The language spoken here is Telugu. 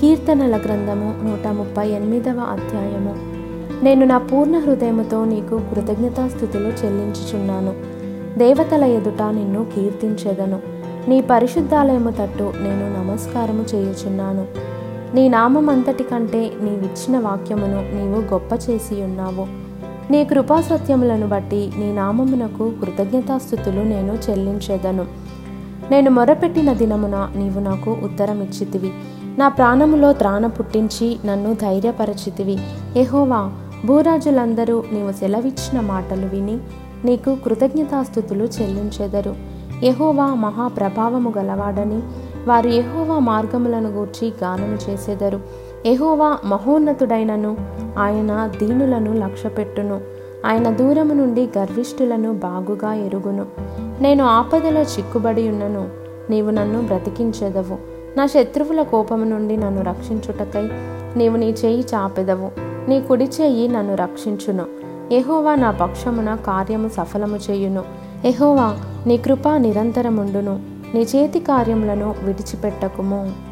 కీర్తనల గ్రంథము నూట ముప్పై ఎనిమిదవ అధ్యాయము. నేను నా పూర్ణ హృదయముతో నీకు కృతజ్ఞతాస్థుతులు చెల్లించుచున్నాను. దేవతల ఎదుట నిన్ను కీర్తించెదను. నీ పరిశుద్ధాలయము తట్టు నేను నమస్కారము చేయుచున్నాను. నీ నామమంతటి కంటే నీవిచ్చిన వాక్యమును నీవు గొప్ప చేసి ఉన్నావు. నీ కృపాసత్యములను బట్టి నీ నామమునకు కృతజ్ఞతాస్థుతులు నేను చెల్లించెదను. నేను మొరపెట్టిన దినమున నీవు నాకు ఉత్తరమిచ్చితివి. నా ప్రాణములో త్రాణ పుట్టించి నన్ను ధైర్యపరచితివి. ఎహోవా భూరాజులందరూ నీవు సెలవిచ్చిన మాటలు విని నీకు కృతజ్ఞతాస్థుతులు చెల్లించెదరు. యహోవా మహాప్రభావము గలవాడని వారు యహోవా మార్గములను గూర్చి గానము చేసెదరు. యహోవా మహోన్నతుడైనను ఆయన దీనులను లక్ష్యపెట్టును. ఆయన దూరము నుండి గర్విష్ఠులను బాగుగా ఎరుగును. నేను ఆపదలో చిక్కుబడి ఉన్నను నీవు నన్ను బ్రతికించెదవు. నా శత్రువుల కోపము నుండి నన్ను రక్షించుటకై నీవు నీ చేయి చాపెదవు. నీ కుడి చేయి నన్ను రక్షించును. ఎహోవా నా పక్షమున కార్యము సఫలము చేయును. ఎహోవా నీ కృప నిరంతరముండును. నీ చేతి కార్యములను విడిచిపెట్టకుము.